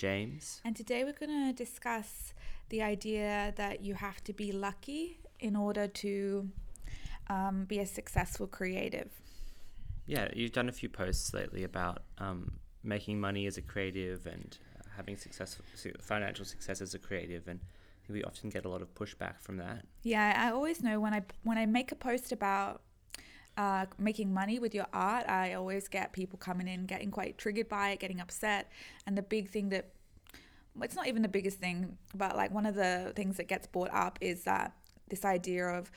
James. And today we're going to discuss the idea that you have to be lucky in order to um, be a successful creative. Yeah, you've done a few posts lately about um, making money as a creative and having successful financial success as a creative, and we often get a lot of pushback from that. Yeah, I always know when I when I make a post about uh, making money with your art, I always get people coming in getting quite triggered by it, getting upset. And the big thing that, it's not even the biggest thing, but like one of the things that gets brought up is that this idea of,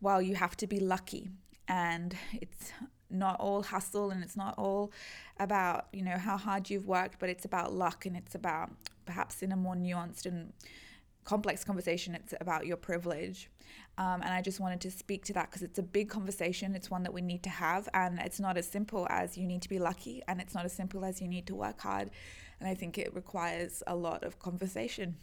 well, you have to be lucky. And it's not all hustle and it's not all about, you know, how hard you've worked, but it's about luck and it's about perhaps in a more nuanced and complex conversation, it's about your privilege. Um, and I just wanted to speak to that because it's a big conversation. It's one that we need to have. And it's not as simple as you need to be lucky, and it's not as simple as you need to work hard. And I think it requires a lot of conversation.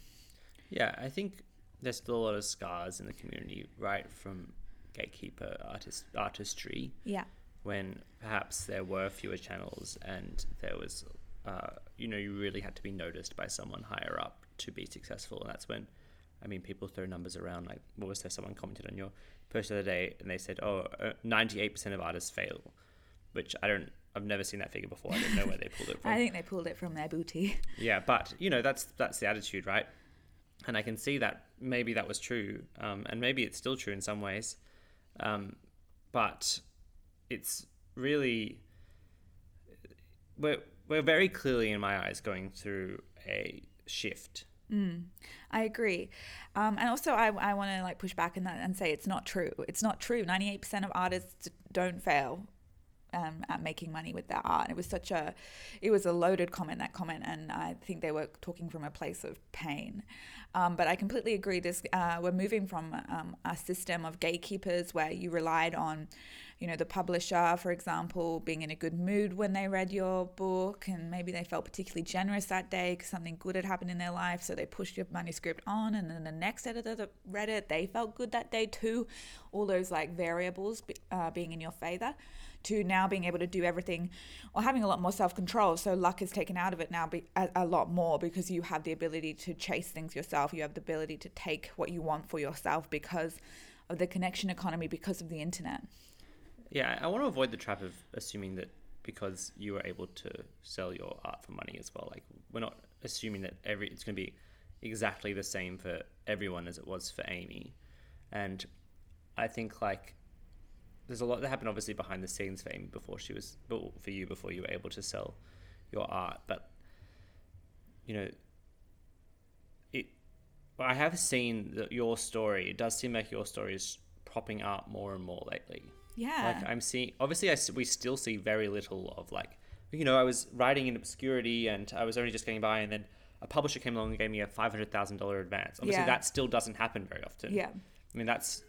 Yeah, I think there's still a lot of scars in the community, right from gatekeeper artist artistry. Yeah. When perhaps there were fewer channels and there was, uh, you know, you really had to be noticed by someone higher up to be successful, and that's when I mean, people throw numbers around. Like, what was there? Someone commented on your post the other day, and they said, "Oh, uh, 98 percent of artists fail," which I don't. I've never seen that figure before. I don't know where they pulled it from. I think they pulled it from their booty. Yeah, but you know, that's that's the attitude, right? And I can see that maybe that was true, um, and maybe it's still true in some ways, um, but it's really we're we're very clearly, in my eyes, going through a shift Mm, I agree. Um, and also, I, I want to like push back in that and say it's not true. It's not true. 98% of artists don't fail um, at making money with their art. It was such a, it was a loaded comment, that comment. And I think they were talking from a place of pain. Um, but I completely agree. This, uh, we're moving from um, a system of gatekeepers where you relied on, you know, the publisher, for example, being in a good mood when they read your book, and maybe they felt particularly generous that day because something good had happened in their life, so they pushed your manuscript on, and then the next editor that read it, they felt good that day too. All those like variables uh, being in your favor to now being able to do everything or having a lot more self control. So luck is taken out of it now be, a, a, lot more because you have the ability to chase things yourself. You have the ability to take what you want for yourself because of the connection economy, because of the internet. Yeah, I want to avoid the trap of assuming that because you were able to sell your art for money as well. Like we're not assuming that every it's going to be exactly the same for everyone as it was for Amy. And I think like there's a lot that happened obviously behind the scenes for Amy before she was for you before you were able to sell your art, but you know it I have seen that your story. It does seem like your story is popping up more and more lately. Yeah. Like I'm seeing, obviously, I, we still see very little of like, you know, I was writing in obscurity and I was only just getting by, and then a publisher came along and gave me a five hundred thousand dollar advance. Obviously, yeah. that still doesn't happen very often. Yeah. I mean, that's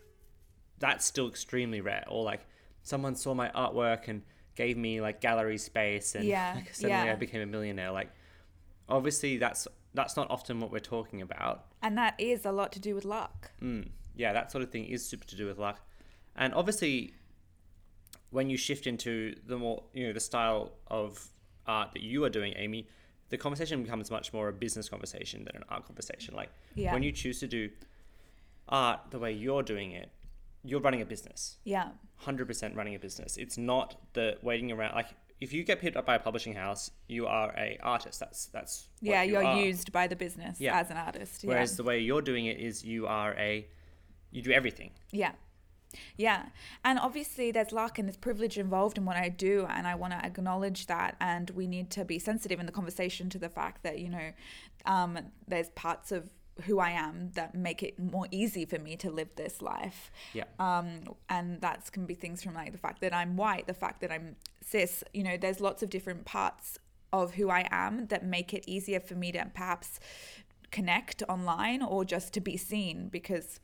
that's still extremely rare. Or like, someone saw my artwork and gave me like gallery space, and yeah. like, suddenly yeah. I became a millionaire. Like, obviously, that's that's not often what we're talking about. And that is a lot to do with luck. Mm, yeah, that sort of thing is super to do with luck. And obviously, when you shift into the more you know the style of art that you are doing, Amy, the conversation becomes much more a business conversation than an art conversation. Like yeah. when you choose to do art the way you're doing it, you're running a business. Yeah. Hundred percent running a business. It's not the waiting around. Like if you get picked up by a publishing house, you are a artist. That's that's yeah. You you're are. used by the business yeah. as an artist. Whereas yeah. the way you're doing it is you are a you do everything. Yeah. Yeah. And obviously, there's luck and there's privilege involved in what I do. And I want to acknowledge that. And we need to be sensitive in the conversation to the fact that, you know, um, there's parts of who I am that make it more easy for me to live this life. Yeah. Um, and that can be things from like the fact that I'm white, the fact that I'm cis. You know, there's lots of different parts of who I am that make it easier for me to perhaps connect online or just to be seen because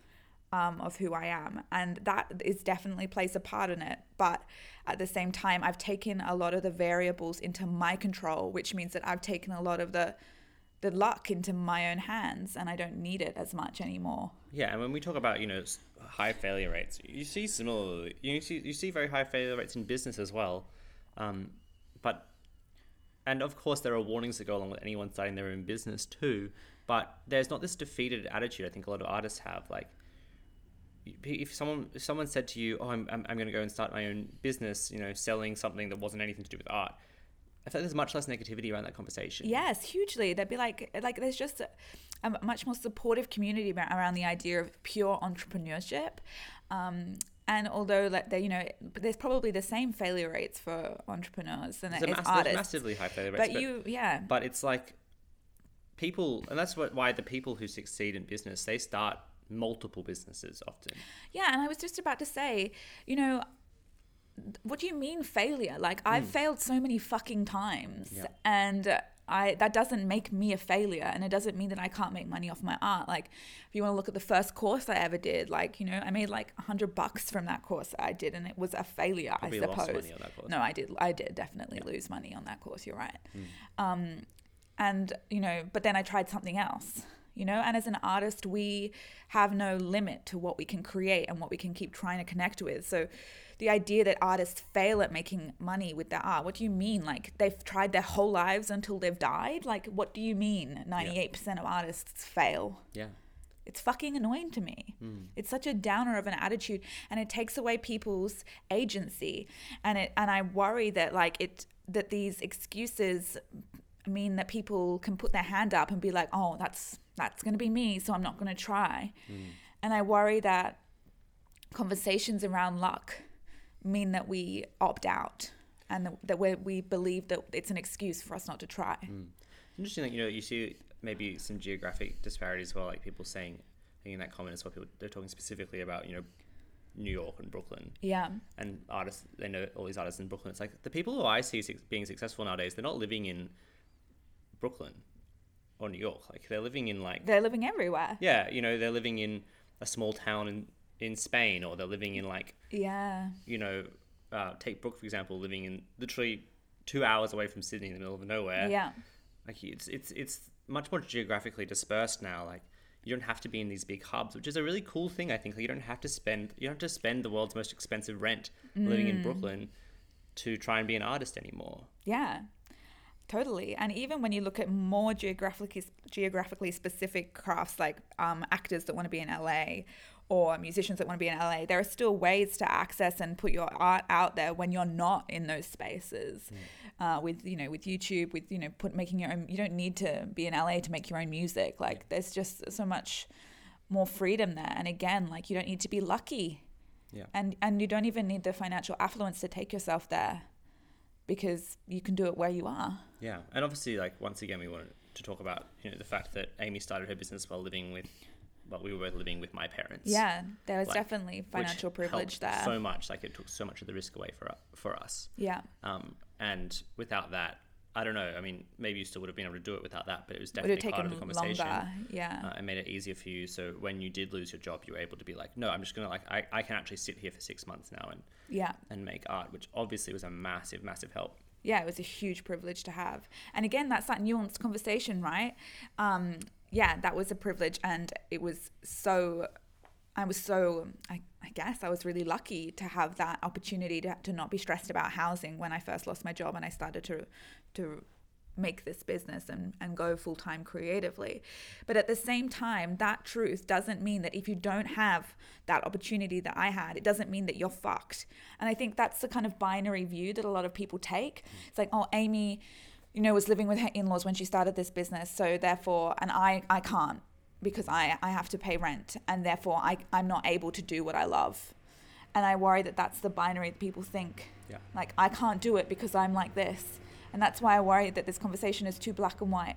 um, of who I am. And that is definitely plays a part in it. But at the same time, I've taken a lot of the variables into my control, which means that I've taken a lot of the the luck into my own hands and I don't need it as much anymore. Yeah, and when we talk about, you know, high failure rates, you see similarly, you see you see very high failure rates in business as well. Um, but and of course there are warnings that go along with anyone starting their own business too. But there's not this defeated attitude. I think a lot of artists have like if someone if someone said to you, "Oh, I'm I'm, I'm going to go and start my own business," you know, selling something that wasn't anything to do with art, I feel like there's much less negativity around that conversation. Yes, hugely. They'd be like, like there's just a, a much more supportive community around the idea of pure entrepreneurship. Um, and although like they, you know, there's probably the same failure rates for entrepreneurs and a mass- artists. massively high failure rates. but you, yeah, but it's like people, and that's what why the people who succeed in business they start multiple businesses often. Yeah, and I was just about to say, you know, what do you mean failure? Like I've failed so many fucking times, Yeah. and I that doesn't make me a failure, and it doesn't mean that I can't make money off my art. Like if you want to look at the first course I ever did, like you know, I made like a hundred bucks from that course I did, and it was a failure. Probably I lost suppose. money on that course. No, I did. I did definitely lose money on that course. You're right. Um, and you know, but then I tried something else. You know, and as an artist, we have no limit to what we can create and what we can keep trying to connect with. So, the idea that artists fail at making money with their art, what do you mean? Like they've tried their whole lives until they've died? Like, what do you mean 98% of artists fail? Yeah. It's fucking annoying to me. Hmm. It's such a downer of an attitude and it takes away people's agency. And it and I worry that like it that these excuses mean that people can put their hand up and be like, "Oh, that's that's going to be me, so I'm not going to try." Mm. And I worry that conversations around luck mean that we opt out and that, that we we believe that it's an excuse for us not to try. Mm. Interesting that you know you see maybe some geographic disparities as well, like people saying I think in that comment as well, people they're talking specifically about you know New York and Brooklyn Yeah. and artists. They know all these artists in Brooklyn. It's like the people who I see being successful nowadays, they're not living in Brooklyn or New York. Like they're living in like They're living everywhere. yeah, you know, they're living in a small town in in Spain, or they're living in like Yeah. you know, uh, take Brooke for example, living in literally two hours away from Sydney in the middle of nowhere. Yeah. Like it's it's it's much more geographically dispersed now. Like you don't have to be in these big hubs, which is a really cool thing. I think like, you don't have to spend you don't have to spend the world's most expensive rent living Mm. in Brooklyn to try and be an artist anymore. Yeah, totally. And even when you look at more geographically geographically specific crafts, like um, actors that want to be in LA or musicians that want to be in LA, there are still ways to access and put your art out there when you're not in those spaces. Uh, with you know, with YouTube, with you know, put making your own. You don't need to be in LA to make your own music. Like there's just so much more freedom there. And again, like you don't need to be lucky Yeah. and and you don't even need the financial affluence to take yourself there because you can do it where you are Yeah, and obviously, like once again, we wanted to talk about you know the fact that Amy started her business while living with, well, we were both living with my parents. yeah there was Like, definitely financial privilege there so much. Like it took so much of the risk away for for us. yeah Um, and without that, I don't know. I mean, maybe you still would have been able to do it without that, but it was definitely part taken of the conversation. longer yeah Uh, it made it easier for you. So when you did lose your job, you were able to be like, no, I'm just gonna like, I, I can actually sit here for six months now and yeah and make art, which obviously was a massive, massive help. yeah it was a huge privilege to have and again that's that nuanced conversation right um yeah that was a privilege and it was so i was so i, I guess i was really lucky to have that opportunity to, to not be stressed about housing when i first lost my job and i started to to make this business and, and go full time creatively. But at the same time, that truth doesn't mean that if you don't have that opportunity that I had, it doesn't mean that you're fucked. And I think that's the kind of binary view that a lot of people take. It's like, oh, Amy, you know, was living with her in laws when she started this business. So therefore, and I, I can't because I, I have to pay rent and therefore I, I'm not able to do what I love. And I worry that that's the binary that people think. Yeah. Like, I can't do it because I'm like this. And that's why I worry that this conversation is too black and white.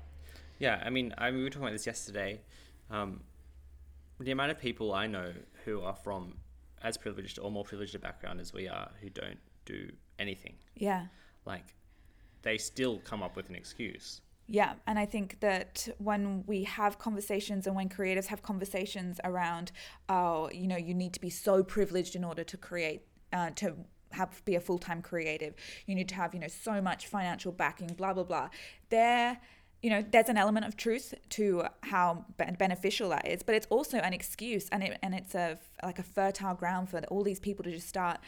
Yeah, I mean, I mean, we were talking about this yesterday. Um, the amount of people I know who are from as privileged or more privileged a background as we are who don't do anything, Yeah. like they still come up with an excuse. Yeah, and I think that when we have conversations and when creatives have conversations around, oh, you know, you need to be so privileged in order to create, uh, to have be a full time creative. You need to have, you know, so much financial backing, blah blah blah. There, you know, there's an element of truth to how be- beneficial that is, but it's also an excuse, and it and it's a like a fertile ground for all these people to just start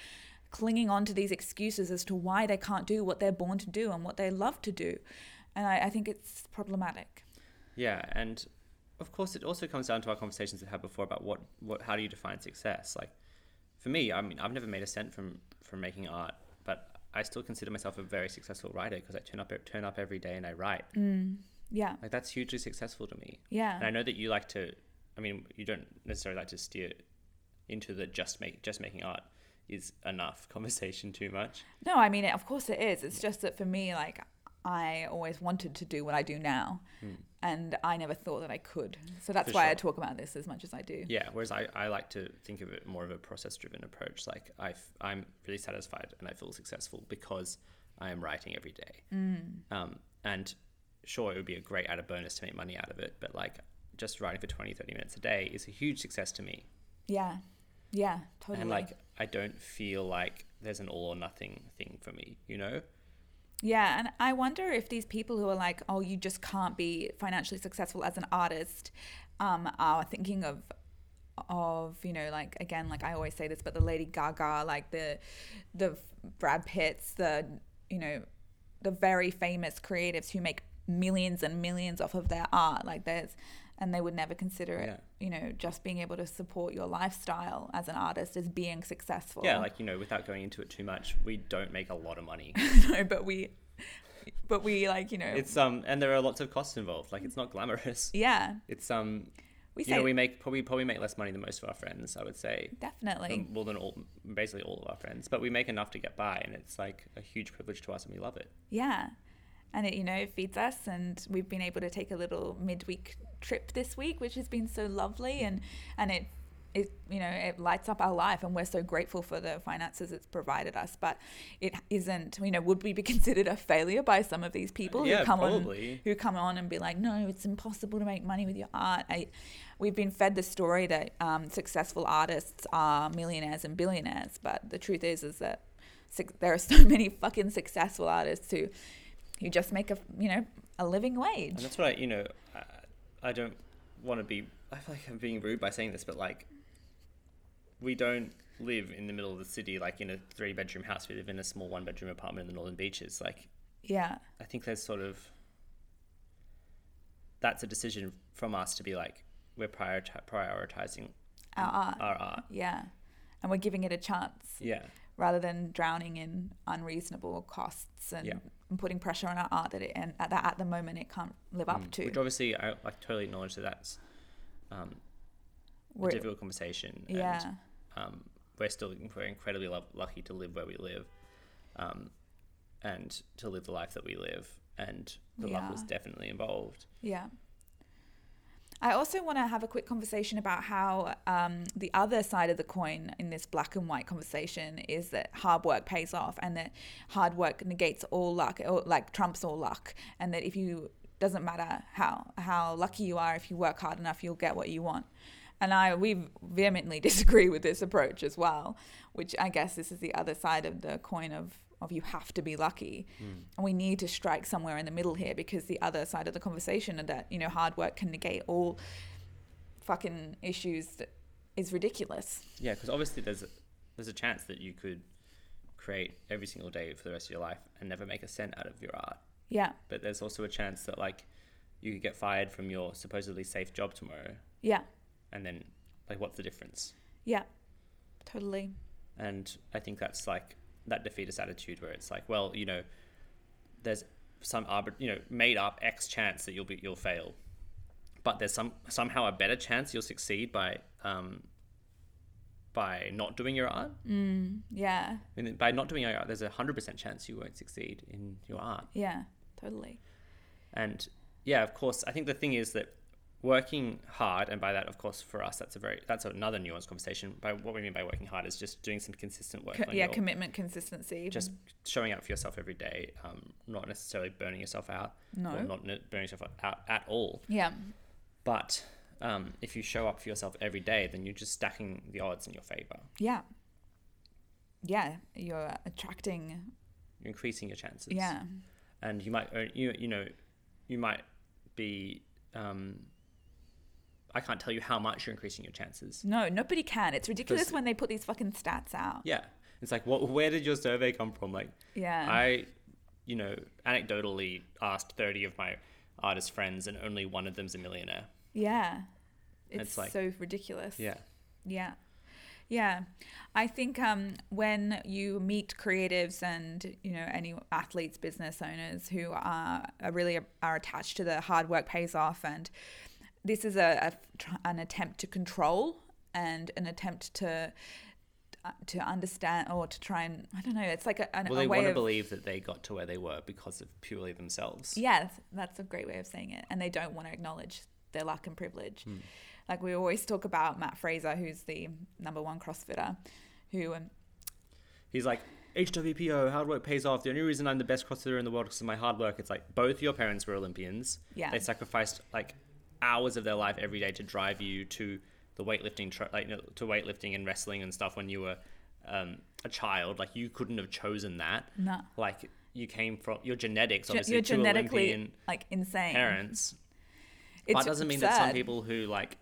clinging on to these excuses as to why they can't do what they're born to do and what they love to do. And I, I think it's problematic. Yeah, and of course, it also comes down to our conversations we had before about what, what how do you define success? Like, for me, I mean, I've never made a cent from from making art, but I still consider myself a very successful writer because I turn up turn up every day and I write. Mm, yeah. Like that's hugely successful to me. Yeah. And I know that you like to. I mean, you don't necessarily like to steer into the just make just making art is enough conversation too much. No, I mean, of course it is. It's just that for me, like, I always wanted to do what I do now, Hmm. and I never thought that I could. So that's For why I talk about this as much as I do. Yeah. Whereas I, I like to think of it more of a process driven approach. Like I I'm really satisfied and I feel successful because I am writing every day. Mm. Um, and sure, it would be a great added bonus to make money out of it, but like just writing for 20, 30 minutes a day is a huge success to me. Yeah. Yeah, totally. And like, I don't feel like there's an all or nothing thing for me, you know? Yeah, and I wonder if these people who are like, "Oh, you just can't be financially successful as an artist," um, are thinking of, of you know, like again, like I always say this, but the Lady Gaga, like the, the Brad Pitts, the you know, the very famous creatives who make millions and millions off of their art, like there's, and they would never consider it, Yeah. you know, just being able to support your lifestyle as an artist as being successful. Yeah, like, you know, without going into it too much, we don't make a lot of money. no, but we, but we like you know, it's, um, and there are lots of costs involved. Like, it's not glamorous. yeah. It's, um, We you know, we make probably probably make less money than most of our friends. I would say, definitely. um, more than all, basically all of our friends. But we make enough to get by, and it's like a huge privilege to us, and we love it. yeah. And it, you know, it feeds us, and we've been able to take a little midweek trip this week, which has been so lovely, and and it, it you know, it lights up our life, and we're so grateful for the finances it's provided us. But it isn't, you know, would we be considered a failure by some of these people Yeah, who come probably. on, who come on and be like, no, it's impossible to make money with your art. I, we've been fed the story that um, successful artists are millionaires and billionaires, but the truth is, is that there are so many fucking successful artists who who just make a you know a living wage. And that's what I, you know, I, don't want to be. I feel like I'm being rude by saying this, but like, we don't live in the middle of the city, like in a three bedroom house. We live in a small one bedroom apartment in the northern beaches. Like, Yeah, I think there's sort of that's a decision from us to be like we're priorita- prioritizing our art. our art. Yeah, and we're giving it a chance Yeah, rather than drowning in unreasonable costs and, Yeah. And putting pressure on our art that it and at that at the moment it can't live up Mm. to. which obviously I like totally acknowledge that that's um, a difficult conversation. yeah, And, um, we're still we're incredibly lo- lucky to live where we live, um, and to live the life that we live. And the luck was definitely involved. Yeah. I also want to have a quick conversation about how um, the other side of the coin in this black and white conversation is that hard work pays off and that hard work negates all luck, or like trumps all luck, and that if you doesn't matter how how lucky you are, if you work hard enough, you'll get what you want. And I we vehemently disagree with this approach as well, which I guess this is the other side of the coin of of you have to be lucky. Hmm. And we need to strike somewhere in the middle here because the other side of the conversation that, you know, hard work can negate all fucking issues that is ridiculous. Yeah, because obviously there's a, there's a chance that you could create every single day for the rest of your life and never make a cent out of your art. Yeah. But there's also a chance that like you could get fired from your supposedly safe job tomorrow, Yeah. and then like what's the difference? Yeah. Totally. And I think that's like that defeatist attitude where it's like, well, you know, there's some arbit, you know, made up X chance that you'll be you'll fail, but there's some somehow a better chance you'll succeed by um by not doing your art. Mm, yeah. Mean, by not doing your art, there's a hundred percent chance you won't succeed in your art. Yeah. Totally. And yeah, of course, I think the thing is that working hard, and by that, of course, for us, that's a very that's another nuanced conversation. By what we mean by working hard is just doing some consistent work. Co- yeah. your- Commitment, consistency. just showing up for yourself every day, um, not necessarily burning yourself out, no. or not burning yourself out at all. yeah. But um, if you show up for yourself every day, then you're just stacking the odds in your favor. Yeah. Yeah. You're attracting. You're increasing your chances. Yeah. and you might earn, you you know you might be um, I can't tell you how much you're increasing your chances. No, nobody can. It's ridiculous Because- when they put these fucking stats out. Yeah, It's like, what? Where did your survey come from? Like, Yeah. I, you know, anecdotally asked thirty of my artist friends, and only one of them's a millionaire. yeah. It's It's, like- so ridiculous. Yeah. Yeah. Yeah. I think um, when you meet creatives and, you know, any athletes, business owners who are, are really are attached to the hard work pays off and this is a, a an attempt to control and an attempt to uh, to understand or to try and I don't know it's like a, an, Well, they want to of believe that they got to where they were because of purely themselves. yeah that's a great way of saying it and they don't want to acknowledge their luck and privilege Hmm. like we always talk about Mat Fraser who's the number one CrossFitter who um, He's like, HWPO, hard work pays off. The only reason I'm the best CrossFitter in the world is because of my hard work. It's like both your parents were Olympians. Yeah. They sacrificed like hours of their life every day to drive you to the weightlifting, tr- like you know, to weightlifting and wrestling and stuff when you were um, a child. Like you couldn't have chosen that. no Like you came from your genetics, obviously, you're genetically Olympian like insane parents. it's but it doesn't mean that some people who like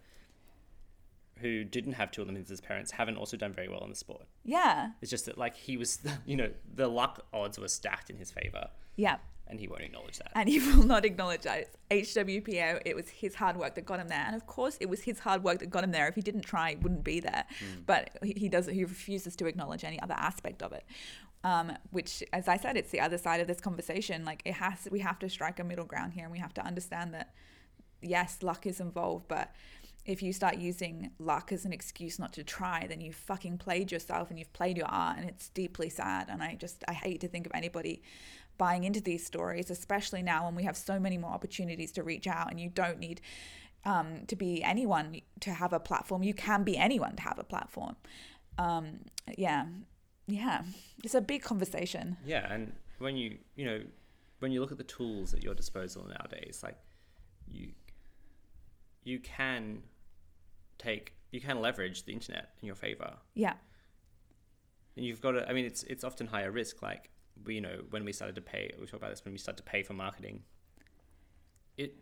who didn't have two Olympians as parents haven't also done very well in the sport. yeah It's just that like he was, you know, the luck odds were stacked in his favor, yeah and he won't acknowledge that. and he will not acknowledge that it's HWPO. It was his hard work that got him there, and of course, it was his hard work that got him there. If he didn't try, he wouldn't be there. But he he does. He refuses to acknowledge any other aspect of it. Um, which, as I said, it's the other side of this conversation. Like it has, we have to strike a middle ground here, and we have to understand that yes, luck is involved, but if you start using luck as an excuse not to try, then you fucking played yourself and you've played your art, and it's deeply sad. And I just I hate to think of anybody buying into these stories, especially now when we have so many more opportunities to reach out, and you don't need um, to be anyone to have a platform. You can be anyone to have a platform. Um, yeah, yeah, it's a big conversation. Yeah, and when you you know when you look at the tools at your disposal nowadays, like you you can take you can leverage the internet in your favor, Yeah, and you've got to. I mean, it's it's often higher risk. Like we you know when we started to pay, we talk about this when we started to pay for marketing. It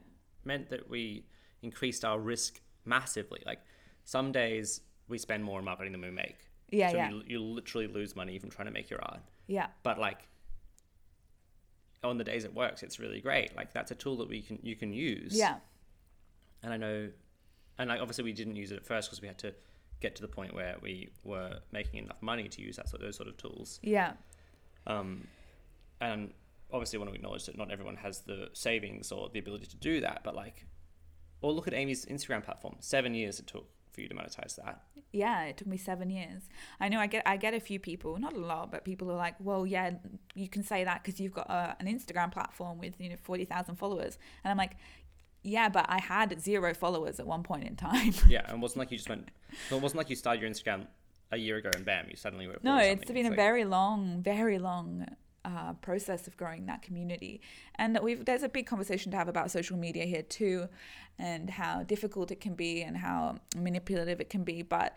meant that we increased our risk massively. Like some days we spend more on marketing than we make. yeah, so yeah, You, you literally lose money even trying to make your art. yeah, But like on the days it works, it's really great. Like that's a tool that we can you can use. yeah, And I know, and like obviously we didn't use it at first because we had to get to the point where we were making enough money to use that sort those sort of tools. yeah, Um, and obviously, I want to acknowledge that not everyone has the savings or the ability to do that. But like, or look at Amy's Instagram platform. Seven years it took for you to monetize that. yeah. It took me seven years. I know I get I get a few people, not a lot, but people are like, well, yeah, you can say that because you've got a, an Instagram platform with you know forty thousand followers, and I'm like, yeah, but I had zero followers at one point in time. Yeah, and it wasn't like you just went. It wasn't like you started your Instagram a year ago and bam, you suddenly were. No, 40 it's been a like- very long, very long uh, process of growing that community, and we've there's a big conversation to have about social media here too, and how difficult it can be and how manipulative it can be. But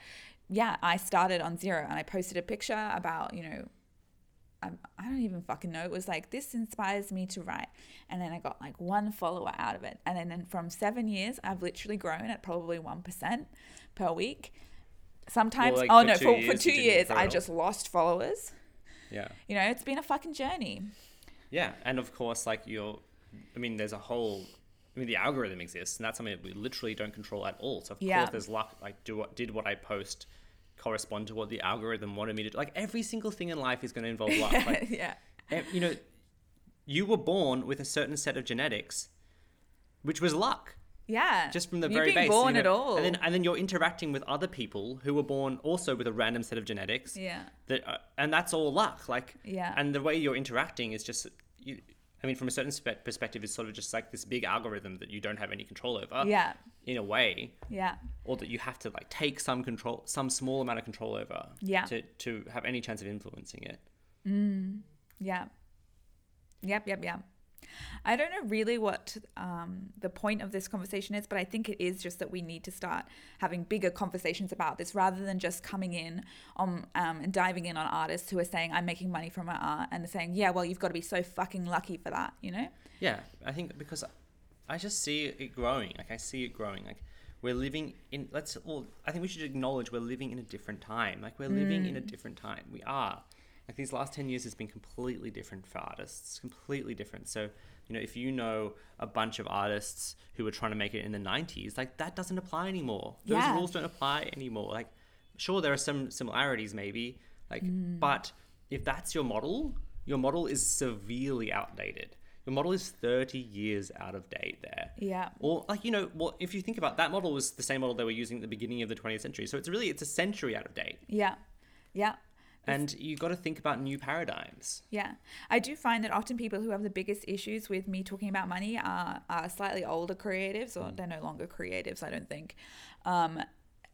yeah, I started on zero, and I posted a picture about you know. I, I don't even fucking know. It was like this inspires me to write, and then I got like one follower out of it, and then, then from seven years, I've literally grown at probably one percent per week. Sometimes, like, oh for no, for, years for two years, I just lost followers. Yeah. You know, it's been a fucking journey. Yeah, and of course, like you're, I mean, there's a whole, I mean, the algorithm exists, and that's something that we literally don't control at all. So of Yeah. course, there's luck. Like, do what did what I post correspond to what the algorithm wanted me to? do? Like every single thing in life is going to involve luck. Like, yeah. eh, you know, you were born with a certain set of genetics, which was luck. Yeah. just from the You've very been base. born you at all. and then and then you're interacting with other people who were born also with a random set of genetics. yeah. That uh, and that's all luck. Like Yeah. and the way you're interacting is just you. I mean, from a certain spe- perspective, it's sort of just like this big algorithm that you don't have any control over. Yeah. In a way, Yeah. or that you have to like take some control, some small amount of control over. Yeah. To to have any chance of influencing it. Yeah. Yep, yep, yep. I don't know really what um, the point of this conversation is, but I think it is just that we need to start having bigger conversations about this rather than just coming in on um, and diving in on artists who are saying, I'm making money from my art and saying, yeah, well, you've got to be so fucking lucky for that, you know? Yeah, I think because I just see it growing. Like I see it growing. Like we're living in let's well i think we should acknowledge we're living in a different time like we're living in a different time we are like these last 10 years has been completely different for artists completely different so you know if you know a bunch of artists who were trying to make it in the 90s like that doesn't apply anymore those Yeah. rules don't apply anymore like sure there are some similarities maybe like mm. but if that's your model your model is severely outdated your model is 30 years out of date there Yeah. or like you know well if you think about that model was the same model they were using at the beginning of the 20th century so it's really it's a century out of date Yeah. Yeah. And you got to think about new paradigms Yeah, I do find that often people who have the biggest issues with me talking about money are, are slightly older creatives, or they're no longer creatives. I don't think, um,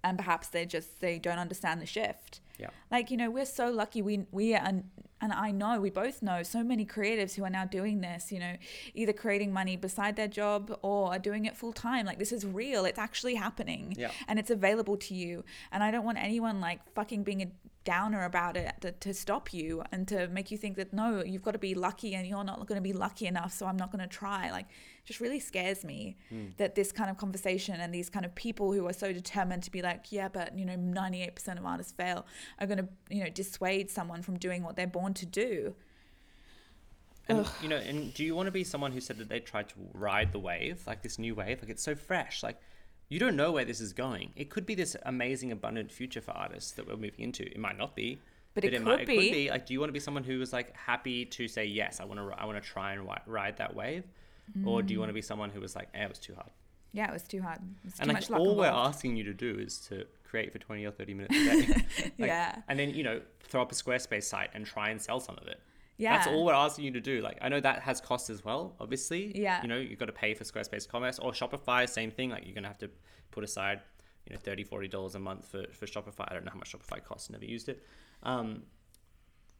and perhaps they just they don't understand the shift. yeah Like you know, we're so lucky. We we are, and and I know we both know so many creatives who are now doing this. You know, either creating money beside their job or are doing it full time. Like this is real. It's actually happening. Yeah. And it's available to you. And I don't want anyone like fucking being a downer about it to, to stop you and to make you think that no, you've got to be lucky and you're not going to be lucky enough. So I'm not going to try. Like, it just really scares me hmm. that this kind of conversation and these kind of people who are so determined to be like, yeah, but you know, 98% of artists fail are going to, you know, dissuade someone from doing what they're born to do. and you know and do you want to be someone who said that they tried to ride the wave like this new wave like it's so fresh like you don't know where this is going. It could be this amazing abundant future for artists that we're moving into. It might not be But it might, could it be. could be. like do you want to be someone who is like happy to say yes i want to i want to try and ri- ride that wave or do you want to be someone who was like eh, it was too hard. Yeah, it was too hard. It was too and like all we're asking you to do is to create for 20 or 30 minutes a day. Like, Yeah. and then you know throw up a squarespace site and try and sell some of it Yeah. that's all we're asking you to do like i know that has costs as well obviously Yeah. you know you've got to pay for squarespace commerce or shopify same thing like you're going to have to put aside you know 30 40 dollars a month for, for shopify i don't know how much shopify costs never used it um,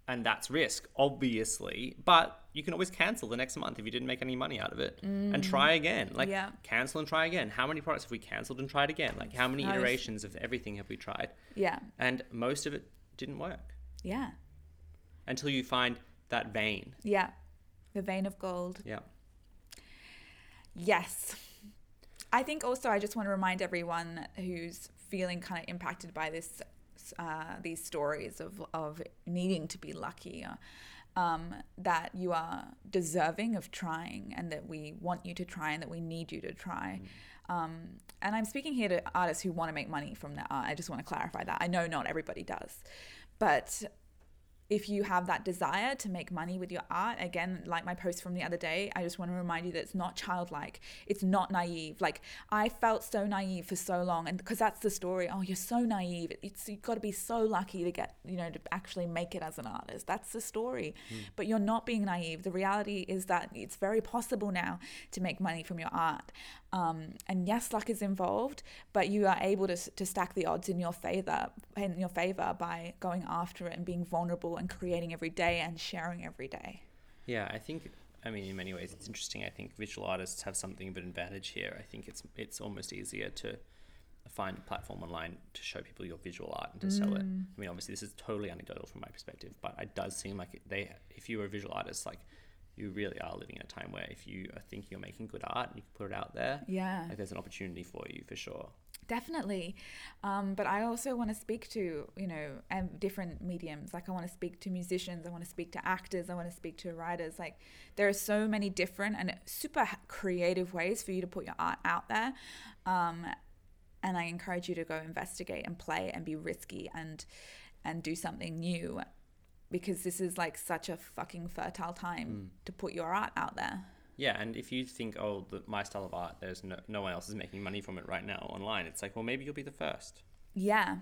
and that's risk obviously but you can always cancel the next month if you didn't make any money out of it and try again like Mm. Yeah. cancel and try again how many products have we cancelled and tried again like how many iterations of everything have we tried Yeah. and most of it didn't work Yeah. until you find that vein Yeah. The vein of gold. yeah Yes. I think also I just want to remind everyone who's feeling kind of impacted by this, uh, these stories of, of needing to be lucky, um, that you are deserving of trying and that we want you to try and that we need you to try. Um, and I'm speaking here to artists who want to make money from their art. I just want to clarify that. I know not everybody does. But if you have that desire to make money with your art, again, like my post from the other day, I just want to remind you that it's not childlike. It's not naive. Like I felt so naive for so long, and because that's the story. Oh, you're so naive. It's you've got to be so lucky to get, you know, to actually make it as an artist. That's the story. But you're not being naive. The reality is that it's very possible now to make money from your art. Um, and yes, luck is involved, but you are able to, to stack the odds in your favor in your favor by going after it and being vulnerable and creating every day and sharing every day. Yeah, I think. I mean, in many ways, it's interesting. I think visual artists have something of an advantage here. I think it's it's almost easier to find a platform online to show people your visual art and to sell it. Mm. I mean, obviously, this is totally anecdotal from my perspective, but it does seem like they, if you're a visual artist, like you really are living in a time where if you are thinking you're making good art and you can put it out there, Yeah. like there's an opportunity for you for sure. Definitely. Um, but I also want to speak to, you know, um, different mediums. Like I want to speak to musicians, I want to speak to actors, I want to speak to writers. Like there are so many different and super creative ways for you to put your art out there. Um, and I encourage you to go investigate and play and be risky and and do something new because this is like such a fucking fertile time to put your art out there. Yeah, and if you think, oh, the, my style of art, there's no, no one else is making money from it right now online, it's like, well, maybe you'll be the first. Yeah.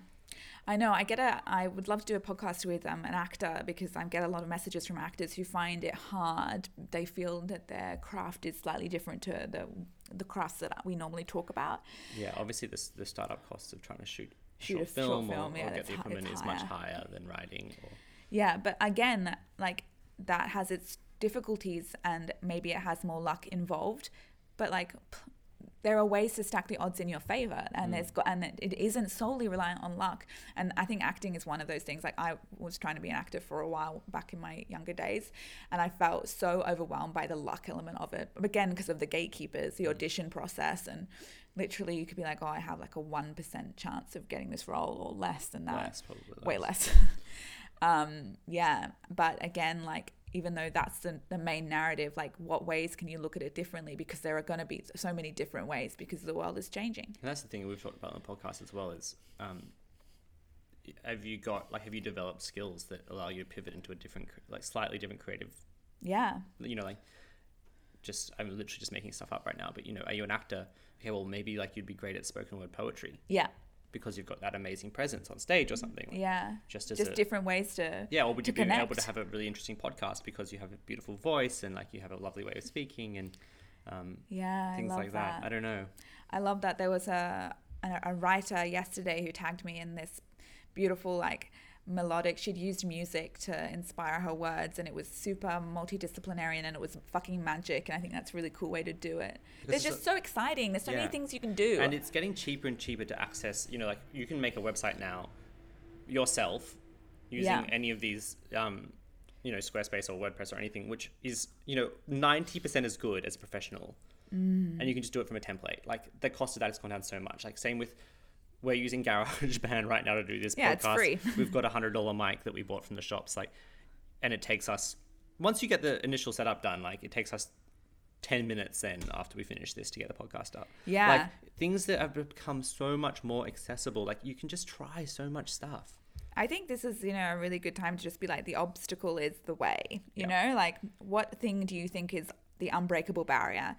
I know. I get a. I would love to do a podcast with um, an actor because I get a lot of messages from actors who find it hard. They feel that their craft is slightly different to the the crafts that we normally talk about. Yeah, obviously the, the startup costs of trying to shoot, Shoot short a short film, film, or, yeah, or get the equipment is much higher. higher than writing. Or, Yeah, but again, like that has its difficulties and maybe it has more luck involved. But like there are ways to stack the odds in your favor and there's got and it, it isn't solely reliant on luck. And I think acting is one of those things. Like I was trying to be an actor for a while back in my younger days and I felt so overwhelmed by the luck element of it. Again, because of the gatekeepers, the audition process and literally you could be like, oh, I have like a 1% chance of getting this role or less than that. Less, probably Way less. um, yeah. But again, like, even though that's the, the main narrative, like, what ways can you look at it differently? Because there are going to be so many different ways because the world is changing. And that's the thing we've talked about on the podcast as well is um, have you got like have you developed skills that allow you to pivot into a different like slightly different creative Yeah. you know like just I'm literally just making stuff up right now but you know are you an actor okay well maybe like you'd be great at spoken word poetry Yeah. Because you've got that amazing presence on stage or something like, Yeah. just as Just a, different ways to. yeah or would you be able to have a really interesting podcast because you have a beautiful voice and like you have a lovely way of speaking and um, Yeah. things like that. I don't know I love that there was a a writer yesterday who tagged me in this beautiful like melodic she'd used music to inspire her words and it was super multidisciplinary and it was fucking magic and I think that's a really cool way to do it. They're just so exciting. There's so Yeah. many things you can do. and it's getting cheaper and cheaper to access you know like you can make a website now yourself using Yeah. any of these um, you know squarespace or wordpress or anything which is you know 90% as good as professional Mm. and you can just do it from a template like the cost of that has gone down so much like same with we're using GarageBand right now to do this Yeah, it's podcast. free. We've got a hundred dollar mic that we bought from the shops, like, and it takes us once you get the initial setup done, like it takes us ten minutes then after we finish this to get the podcast up. Yeah. like things that have become so much more accessible. Like you can just try so much stuff. I think this is, you know, a really good time to just be like, the obstacle is the way. You Yeah. know, like, what thing do you think is the unbreakable barrier?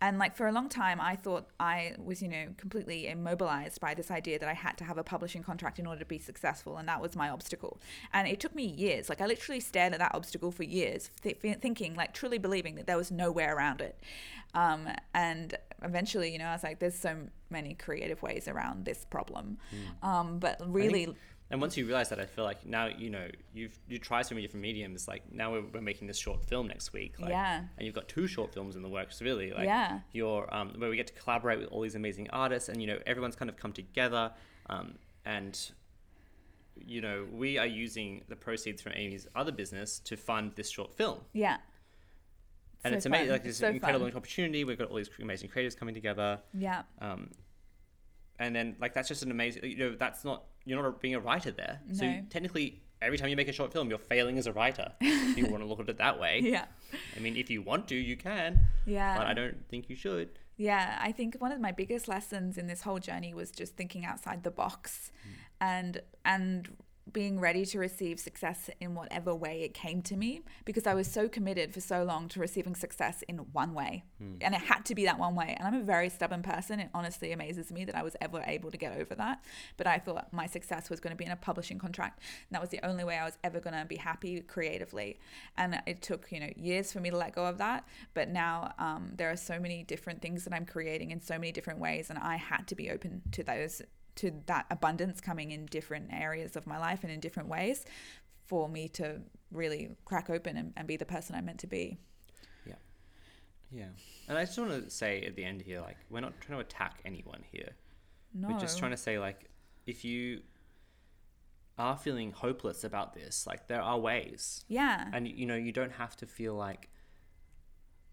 And like for a long time, I thought I was, you know, completely immobilized by this idea that I had to have a publishing contract in order to be successful, and that was my obstacle. And it took me years. Like I literally stared at that obstacle for years, th- thinking, like, truly believing that there was no way around it. Um, and eventually, you know, I was like, there's so many creative ways around this problem. Um, but really, And once you realize that, I feel like now you know you've you try so many different mediums. Like now we're, we're making this short film next week. Like, Yeah. And you've got two short films in the works, really. Like, Yeah. You're um, where we get to collaborate with all these amazing artists, and you know everyone's kind of come together, um, and you know we are using the proceeds from Amy's other business to fund this short film. yeah. And So it's amazing, like it's So an incredible fun. opportunity. We've got all these amazing creators coming together. Yeah. um, and then like that's just an amazing you know that's not you're not being a writer there so No. technically every time you make a short film you're failing as a writer if you want to look at it that way Yeah. i mean if you want to you can Yeah. but i don't think you should Yeah, I think one of my biggest lessons in this whole journey was just thinking outside the box mm. and and being ready to receive success in whatever way it came to me because I was so committed for so long to receiving success in one way. And it had to be that one way. And I'm a very stubborn person. It honestly amazes me that I was ever able to get over that. But I thought my success was going to be in a publishing contract. And that was the only way I was ever going to be happy creatively. And it took, you know, years for me to let go of that. But now um, there are so many different things that I'm creating in so many different ways. And I had to be open to those to that abundance coming in different areas of my life and in different ways for me to really crack open and, and be the person I'm meant to be. yeah Yeah. and i just want to say at the end here like we're not trying to attack anyone here No. we're just trying to say like if you are feeling hopeless about this like there are ways Yeah. and you know you don't have to feel like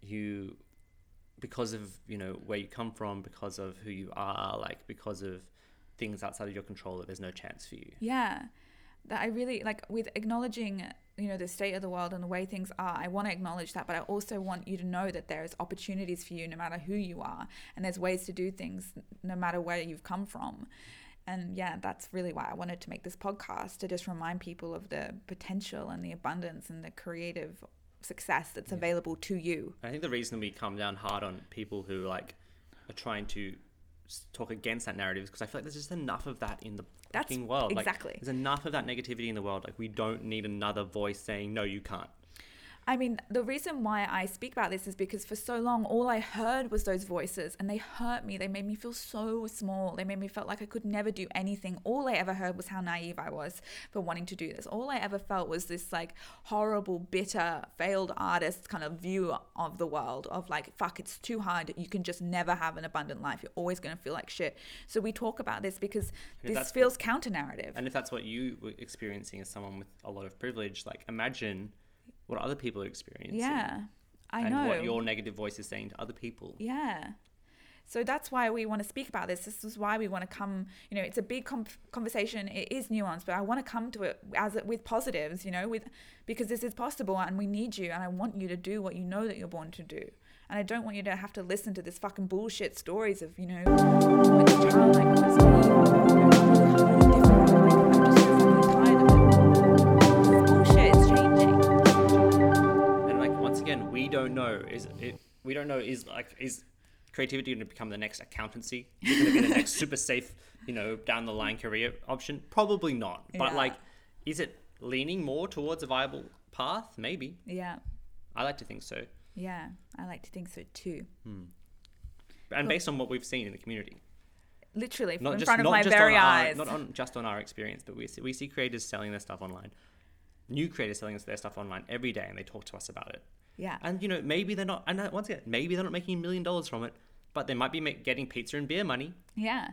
you because of you know where you come from because of who you are like because of things outside of your control that there's no chance for you Yeah. That I really like with acknowledging, you know, the state of the world and the way things are. I want to acknowledge that, but I also want you to know that there's opportunities for you no matter who you are. And there's ways to do things no matter where you've come from. And yeah, that's really why I wanted to make this podcast to just remind people of the potential and the abundance and the creative success that's available to you. i think the reason we come down hard on people who like are trying to talk against that narrative because i feel like there's just enough of that in the That's fucking world. Like, exactly. there's enough of that negativity in the world. Like we don't need another voice saying no you can't I mean, the reason why I speak about this is because for so long, all I heard was those voices and they hurt me. They made me feel so small. They made me feel like I could never do anything. All I ever heard was how naive I was for wanting to do this. All I ever felt was this like horrible, bitter, failed artist kind of view of the world of like, fuck, it's too hard. You can just never have an abundant life. You're always going to feel like shit. So we talk about this because this feels counter narrative. And if that's what you were experiencing as someone with a lot of privilege, like imagine what other people are experiencing. Yeah, I and know. what your negative voice is saying to other people. Yeah. So that's why we want to speak about this. This is why we want to come. You know, it's a big com- conversation. It is nuanced, but I want to come to it as it with positives. You know, with because this is possible, and we need you, and I want you to do what you know that you're born to do. And I don't want you to have to listen to this fucking bullshit stories of you know, don't know is it. We don't know is like is creativity going to become the next accountancy? Is going to be the next super safe, you know, down the line mm. career option? Probably not. But Yeah. like, is it leaning more towards a viable path? Maybe. Yeah, I like to think so. yeah, I like to think so too. Hmm. And based on what we've seen in the community, Literally not in just front of not my just very on eyes. our, not on just on our experience, but we see, we see creators selling their stuff online. New creators selling their stuff online every day, and they talk to us about it. Yeah, And you know, maybe they're not. And uh, once again, maybe they're not making a million dollars from it, but they might be ma- getting pizza and beer money. yeah,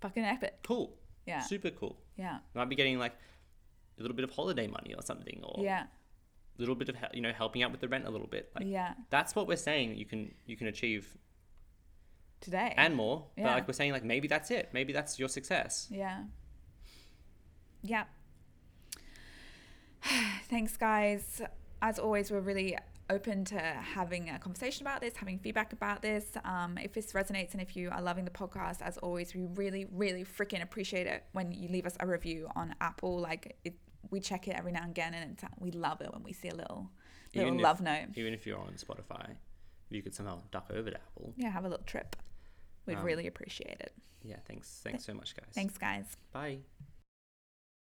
fucking epic. Cool. Yeah, Super cool. yeah, might be getting like a little bit of holiday money or something, or yeah, a little bit of you know helping out with the rent a little bit. Like yeah. that's what we're saying you can you can achieve Today and more. Yeah. But like we're saying, like maybe that's it. Maybe that's your success. Yeah. Yeah. Thanks, guys. As always, we're really open to having a conversation about this, having feedback about this. Um, if this resonates and if you are loving the podcast, as always, we really, really freaking appreciate it when you leave us a review on Apple. Like, it, we check it every now and again, and it's, we love it when we see a little, little Even if- love note. Even if you're on Spotify, if you could somehow duck over to Apple. Yeah, have a little trip. We'd Um, really appreciate it. Yeah, thanks. Thanks so much, guys. Thanks, guys. Bye.